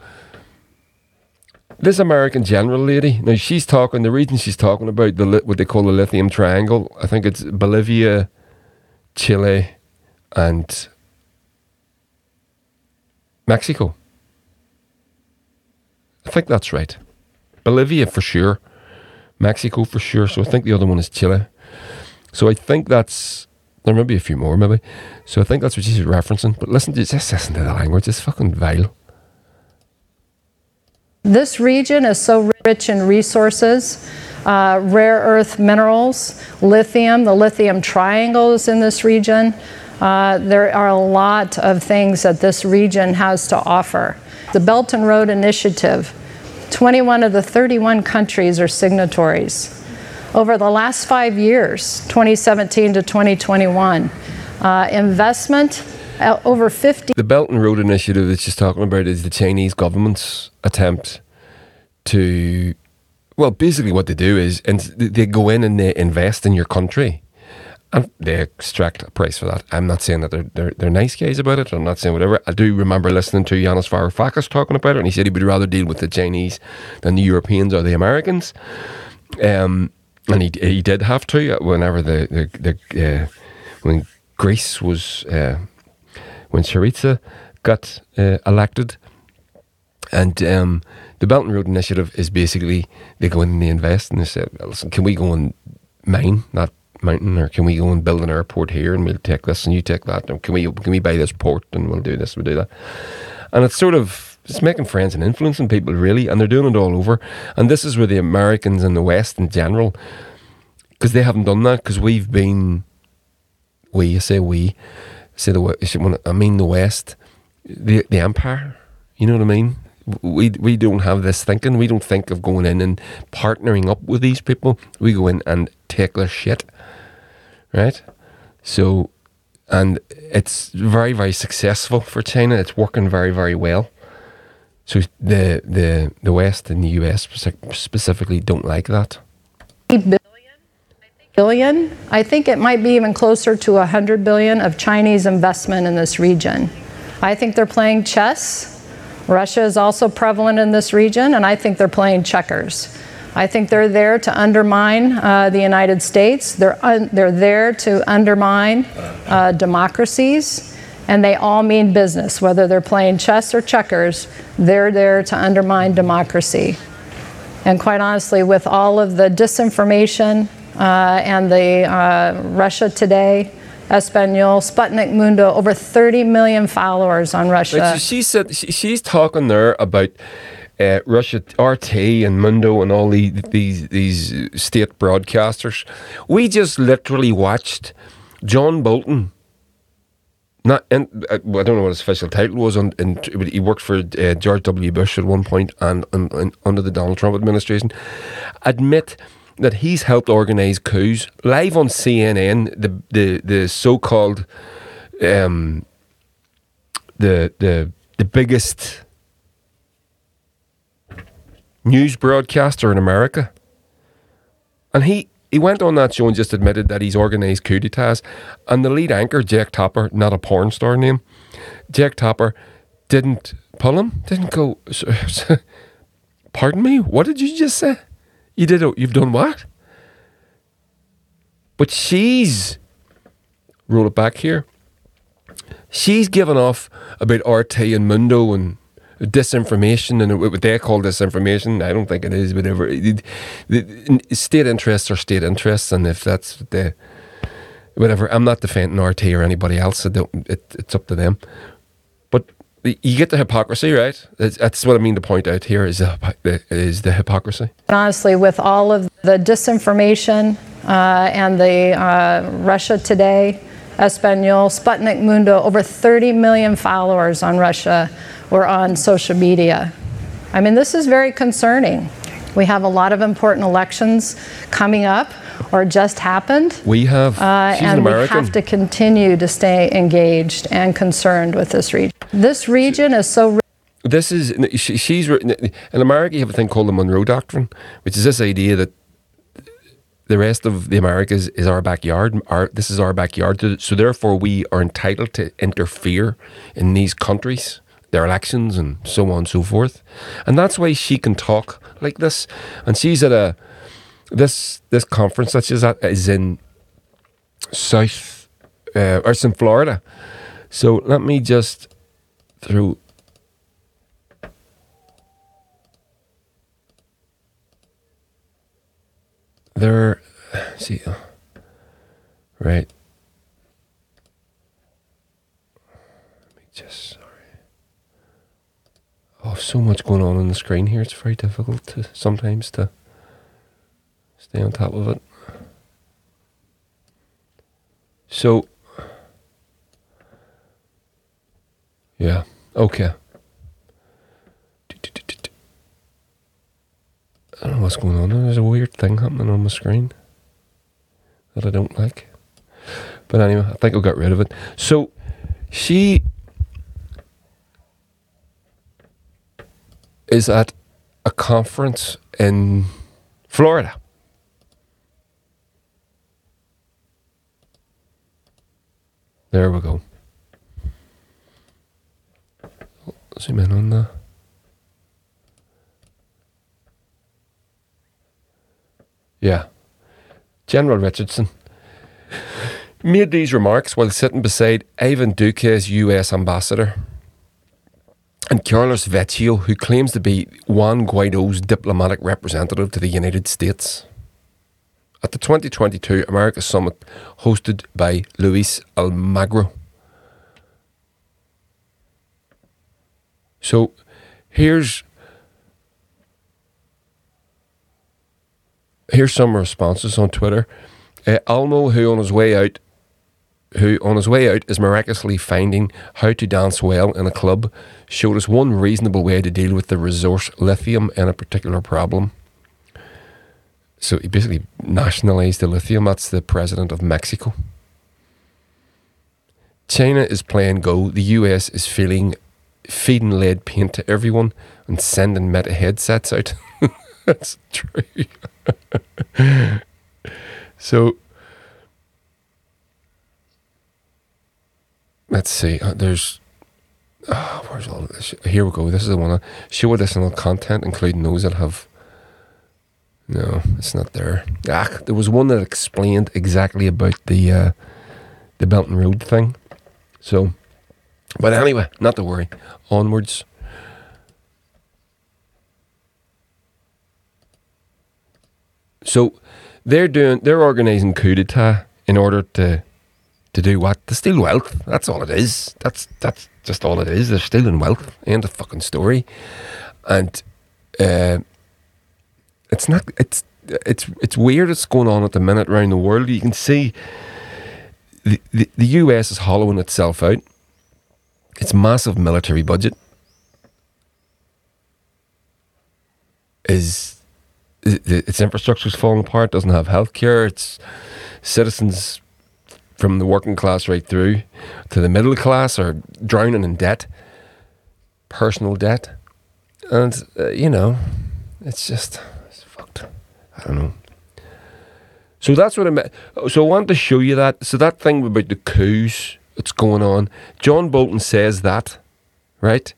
this American general lady, now she's talking. The reason she's talking about the what they call the lithium triangle, I think it's Bolivia, Chile, and Mexico. I think that's right. Bolivia for sure, Mexico for sure. So I think the other one is Chile. So I think that's there may be a few more maybe. So I think that's what she's referencing. But listen to just listen to the language. It's fucking vile. This region is so rich in resources, uh, rare earth minerals, lithium, the lithium triangles in this region. Uh, there are a lot of things that this region has to offer. The Belt and Road Initiative, 21 of the 31 countries are signatories. Over the last five years, 2017 to 2021, uh, investment uh, over 50 The Belt and Road Initiative that she's talking about is the Chinese government's attempt to, well, basically what they do is and they go in and they invest in your country. And they extract a price for that. I'm not saying that they're, they're they're nice guys about it. I'm not saying whatever. I do remember listening to Yanis Varoufakis talking about it, and he said he would rather deal with the Chinese than the Europeans or the Americans. Um, and he he did have to whenever the the, the uh, when Greece was uh, when Syriza got uh, elected, and um, the Belt and Road Initiative is basically they go in and they invest and they say, listen, can we go and mine that mountain, or can we go and build an airport here and we'll take this and you take that, and can we can we buy this port and we'll do this, we'll do that, and it's sort of it's making friends and influencing people really, and they're doing it all over, and this is where the Americans and the West in general, because they haven't done that, because we've been, we I say we, say the I mean the West, the the empire, you know what I mean. We we don't have this thinking. We don't think of going in and partnering up with these people. We go in and take their shit, right? So, and it's very very successful for China. It's working very very well. So the the the West and the US specifically don't like that. billion. I think it might be even closer to 100 billion of Chinese investment in this region. I think they're playing chess. Russia is also prevalent in this region, and I think they're playing checkers. I think they're there to undermine uh, the United States. They're, un- they're there to undermine uh, democracies, and they all mean business. Whether they're playing chess or checkers, they're there to undermine democracy. And quite honestly, with all of the disinformation uh, and the uh, Russia Today, Espanol, Sputnik Mundo, over 30 million followers on Russia. Right, so she said she, she's talking there about uh, Russia, RT, and Mundo, and all the, these these state broadcasters. We just literally watched John Bolton. Not, uh, I don't know what his official title was. In, he worked for uh, George W. Bush at one point, and, and, and under the Donald Trump administration, admit that he's helped organize coups live on CNN. The the the so called um, the the the biggest news broadcaster in America, and he. He went on that show and just admitted that he's organised coup d'etats. And the lead anchor, Jack Tapper, not a porn star name, Jack Tapper, didn't pull him, didn't go, pardon me, what did you just say? You did, you've done what? But she's, roll it back here, she's given off about RT and Mundo and disinformation and what they call disinformation. I don't think it is, whatever. State interests are state interests, and if that's the whatever, I'm not defending RT or anybody else. It, it's up to them. But you get the hypocrisy, right? That's what I mean to point out here is the, is the hypocrisy. Honestly, with all of the disinformation uh, and the uh, Russia Today, Espanol, Sputnik Mundo, over 30 million followers on Russia or on social media. I mean, this is very concerning. We have a lot of important elections coming up or just happened. We have, uh, and we have to continue to stay engaged and concerned with this region. This region is so. This is she's in America. You have a thing called the Monroe Doctrine, which is this idea that the rest of the Americas is our backyard. Our, this is our backyard. So therefore, we are entitled to interfere in these countries their elections and so on and so forth. And that's why she can talk like this. And she's at a this this conference that she's at is in South uh, or it's in Florida. So let me just through there see right let me just oh, so much going on on the screen here. It's very difficult to sometimes to stay on top of it. So, yeah, okay. I don't know what's going on. There's a weird thing happening on my screen that I don't like. But anyway, I think I got rid of it. So, she is at a conference in Florida. There we go. Zoom in on that. Yeah. General Richardson made these remarks while sitting beside Ivan Duque's US ambassador and Carlos Vecchio, who claims to be Juan Guaido's diplomatic representative to the United States. At the 2022 America Summit hosted by Luis Almagro. So here's here's some responses on Twitter. Uh, AMLO, who on his way out who, on his way out, is miraculously finding how to dance well in a club, showed us one reasonable way to deal with the resource lithium in a particular problem. So he basically nationalized the lithium. That's the president of Mexico. China is playing go. The US is feeling feeding lead paint to everyone and sending meta headsets out. That's true. so let's see. Uh, there's oh, where's all of this? Here we go. This is the one. Uh, show additional content, including those that have. No, it's not there. Ah, there was one that explained exactly about the uh, the Belt and Road thing. So, but anyway, not to worry. Onwards. So, they're doing. They're organising coup d'état in order to to do what? To steal wealth. That's all it is. That's that's just all it is. They're stealing wealth. End of fucking story. And uh, it's not. It's it's it's weird. It's going on at the minute around the world. You can see the the, the US is hollowing itself out. Its massive military budget is its infrastructure is falling apart. Doesn't have healthcare. Its citizens from the working class right through to the middle class are drowning in debt, personal debt. And, uh, you know, it's just, it's fucked. I don't know. So that's what I meant. So I wanted to show you that. So that thing about the coups that's going on, John Bolton says that, right?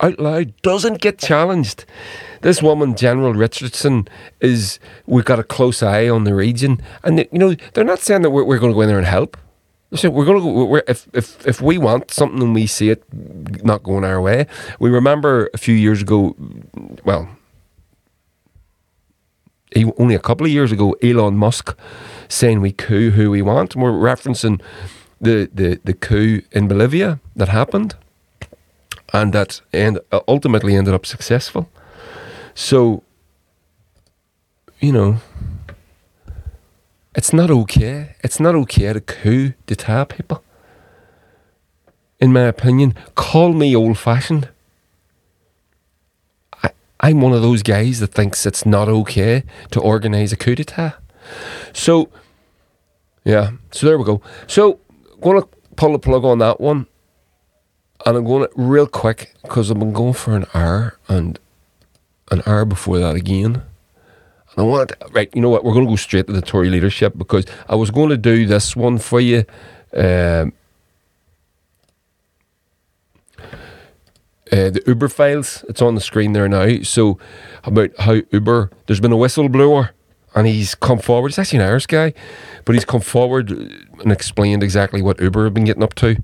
Out loud, doesn't get challenged this woman, General Richardson, is we've got a close eye on the region, and you know they're not saying that we're, we're going to go in there and help. So we're going to go. We're, if if if we want something and we see it not going our way, we remember a few years ago. Well, only a couple of years ago, Elon Musk saying we coup who we want. And we're referencing the the the coup in Bolivia that happened, and that and ultimately ended up successful. So, you know, it's not okay. It's not okay to coup d'etat people. In my opinion, call me old fashioned. I, I'm one of those guys that thinks it's not okay to organise a coup d'etat. So, yeah, so there we go. So, to pull the plug on that one. And I'm going to real quick because I've been going for an hour and an hour before that again. And I want right, you know what? We're going to go straight to the Tory leadership because I was going to do this one for you. Um, uh, the Uber files, it's on the screen there now. So, about how Uber, there's been a whistleblower and he's come forward. He's actually an Irish guy, but he's come forward and explained exactly what Uber have been getting up to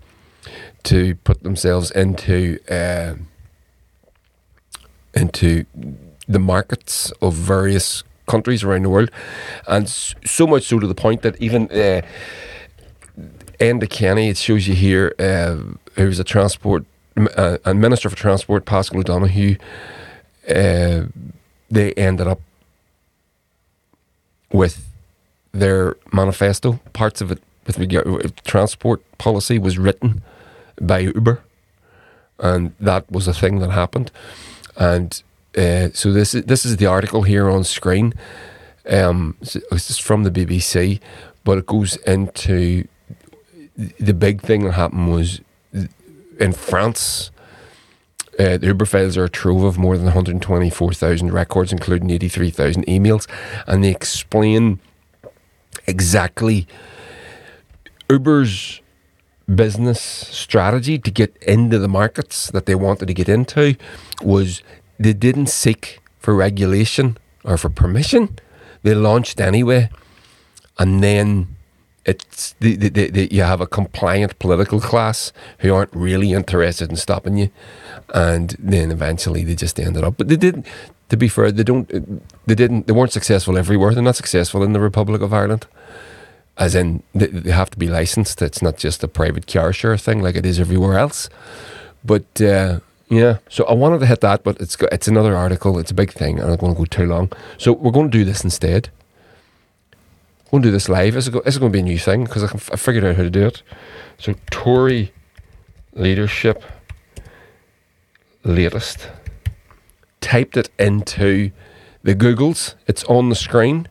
to put themselves into. Uh, into the markets of various countries around the world, and so much so to the point that even uh, Enda Kenny, it shows you here, uh, who's a transport uh, Minister for Transport, Paschal O'Donoghue, uh, they ended up with their manifesto. Parts of it with regard transport policy was written by Uber, and that was a thing that happened. And uh, so this is this is the article here on screen. Um, it's from the BBC, but it goes into the big thing that happened was in France. Uh, the Uber files are a trove of more than 124,000 records, including 83,000 emails, and they explain exactly Uber's business strategy to get into the markets that they wanted to get into was they didn't seek for regulation or for permission. They launched anyway, and then it's the, the, the, you have a compliant political class who aren't really interested in stopping you, and then eventually they just ended up. But they didn't. To be fair, they don't. They didn't. They weren't successful everywhere. They're not successful in the Republic of Ireland as in they, have to be licensed. It's not just a private car share thing like it is everywhere else. But uh, yeah, so I wanted to hit that, but it's it's another article. It's a big thing, I don't want to go too long. So we're going to do this instead. We'll do this live. This is, going to be a new thing because I, I figured out how to do it. So Tory leadership latest. Typed it into the Googles. It's on the screen.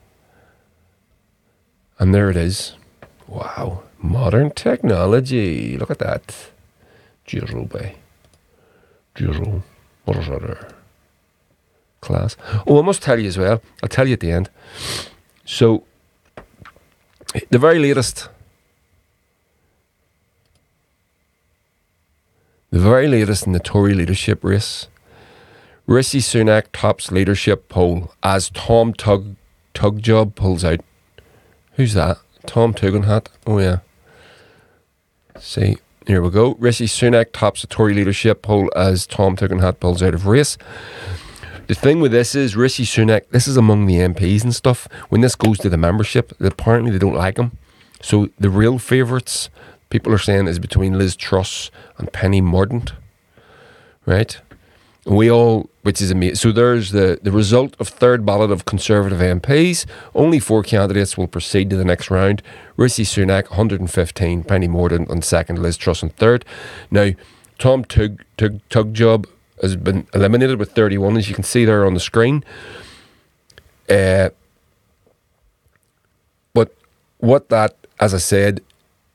And there it is. Wow. Modern technology. Look at that. Jirube. Jiro. What is that? Class. Oh, I must tell you as well. I'll tell you at the end. So, the very latest. The very latest in the Tory leadership race. Rishi Sunak tops leadership poll as Tom Tug Tugjob pulls out. Who's that? Tom Tugendhat. Oh yeah. See, here we go. Rishi Sunak tops the Tory leadership poll as Tom Tugendhat pulls out of race. The thing with this is Rishi Sunak. This is among the MPs and stuff. When this goes to the membership, apparently they don't like him. So the real favourites, people are saying, is between Liz Truss and Penny Mordaunt. Right? We all, which is amazing. So there's the, the result of third ballot of Conservative MPs. Only four candidates will proceed to the next round. Rishi Sunak, 115, Penny Mordaunt on second, Liz Truss on third. Now, Tom Tug, Tug, Tugjob has been eliminated with 31, as you can see there on the screen. Uh, but what that, as I said,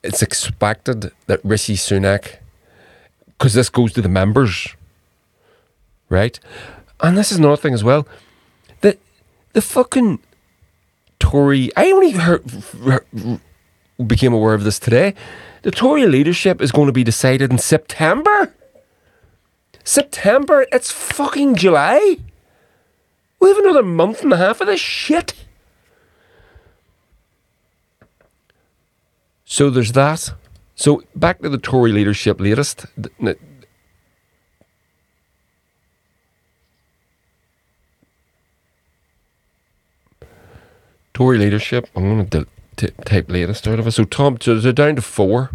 it's expected that Rishi Sunak, because this goes to the members, right? And this is another thing as well. The the fucking Tory. I only heard, became aware of this today. The Tory leadership is going to be decided in September. September. It's fucking July. We have another month and a half of this shit. So there's that. So back to the Tory leadership latest. Tory leadership. I'm going to t- type latest out of it. So Tom, so they're down to four.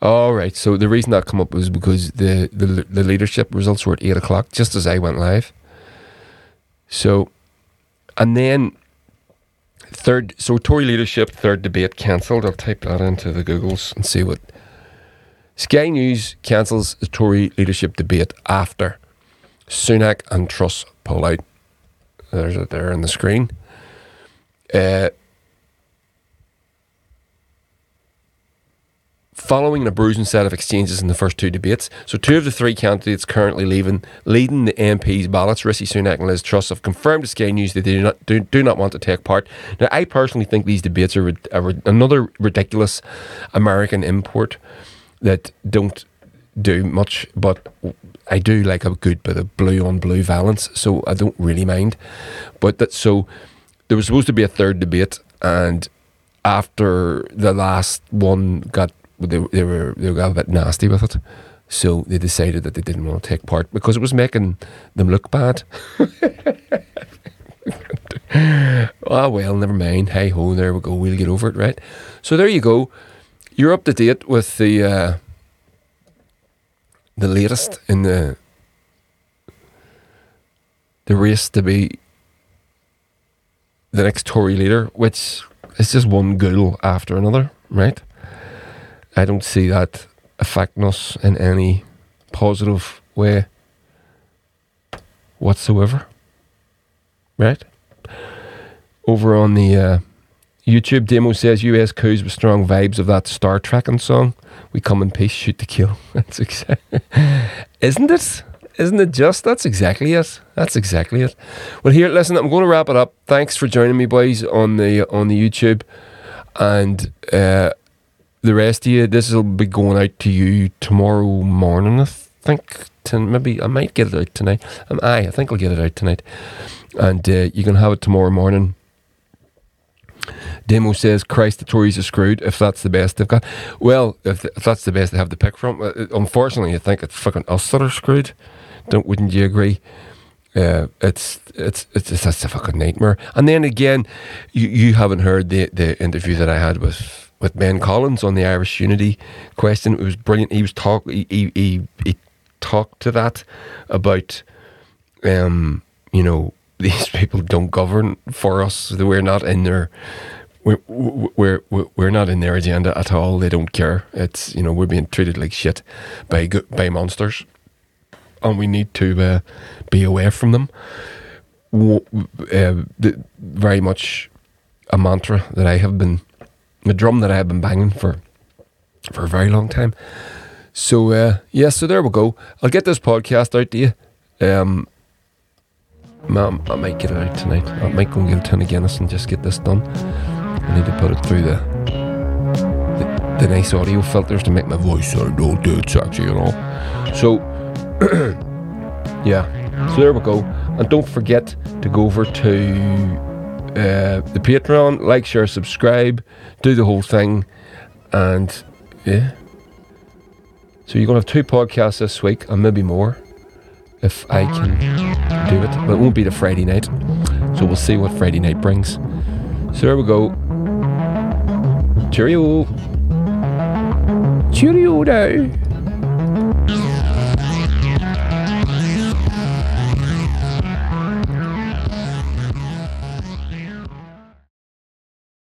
All right. So the reason that come up was because the, the the leadership results were at eight o'clock, just as I went live. So, and then third. So Tory leadership third debate cancelled. I'll type that into the Googles and see what. Sky News cancels the Tory leadership debate after Sunak and Truss pull out. There's it there on the screen. Uh, following a bruising set of exchanges in the first two debates. So, two of the three candidates currently leaving, leading the MPs' ballots, Rishi Sunak and Liz Truss, have confirmed to Sky News that they do not do, do not want to take part. Now, I personally think these debates are, are another ridiculous American import that don't do much, but I do like a good bit of blue on blue valence, so I don't really mind. But that so there was supposed to be a third debate, and after the last one got they, they were they got a bit nasty with it, so they decided that they didn't want to take part because it was making them look bad. oh well, never mind. Hey ho, there we go. We'll get over it, right? So there you go. You're up to date with the uh, the latest in the the race to be the next Tory leader, which is just one ghoul after another, right? I don't see that affecting us in any positive way whatsoever, right? Over on the uh, YouTube demo says US coups with strong vibes of that Star Trekking song. We come in peace, shoot to kill. That's exactly, isn't it? Isn't it just? That's exactly it. That's exactly it. Well, here, listen. I'm going to wrap it up. Thanks for joining me, boys, on the on the YouTube, and uh, the rest of you. This will be going out to you tomorrow morning. I think. To, maybe I might get it out tonight. Um, aye, I think I'll get it out tonight, and uh, you can have it tomorrow morning. Demo says, Christ, the Tories are screwed if that's the best they've got. Well, if, if that's the best they have to pick from, uh, unfortunately, I think it's fucking us that are screwed. Don't, wouldn't you agree? Uh, it's, it's it's it's a fucking nightmare. And then again, you, you haven't heard the, the interview that I had with, with Ben Collins on the Irish Unity question. It was brilliant. He was talk he, he, he, he talked to that about um, you know, these people don't govern for us. We're not in their we're, we're we're not in their agenda at all. They don't care. It's you know we're being treated like shit by by monsters, and we need to uh, be away from them. Uh, very much a mantra that I have been, a drum that I have been banging for for a very long time. So uh, yeah, so there we go. I'll get this podcast out to you. Um, I might get it out tonight. I might go and get a ton of and just get this done. I need to put it through the the, the nice audio filters to make my voice sound all dead sexy and all. So yeah, so there we go. And don't forget to go over to uh, the Patreon, like, share, subscribe, do the whole thing, and yeah. So you're gonna have two podcasts this week, and maybe more, if I can do it. But it won't be the Friday night, so we'll see what Friday night brings. So there we go. Cheerio. Cheerio now.